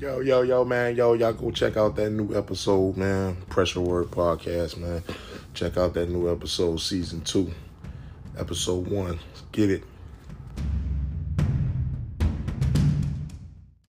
Yo, yo, yo, man. Yo, y'all go check out that new episode, man. Pressure Word Podcast, man. Check out that new episode, season two, episode one. Get it.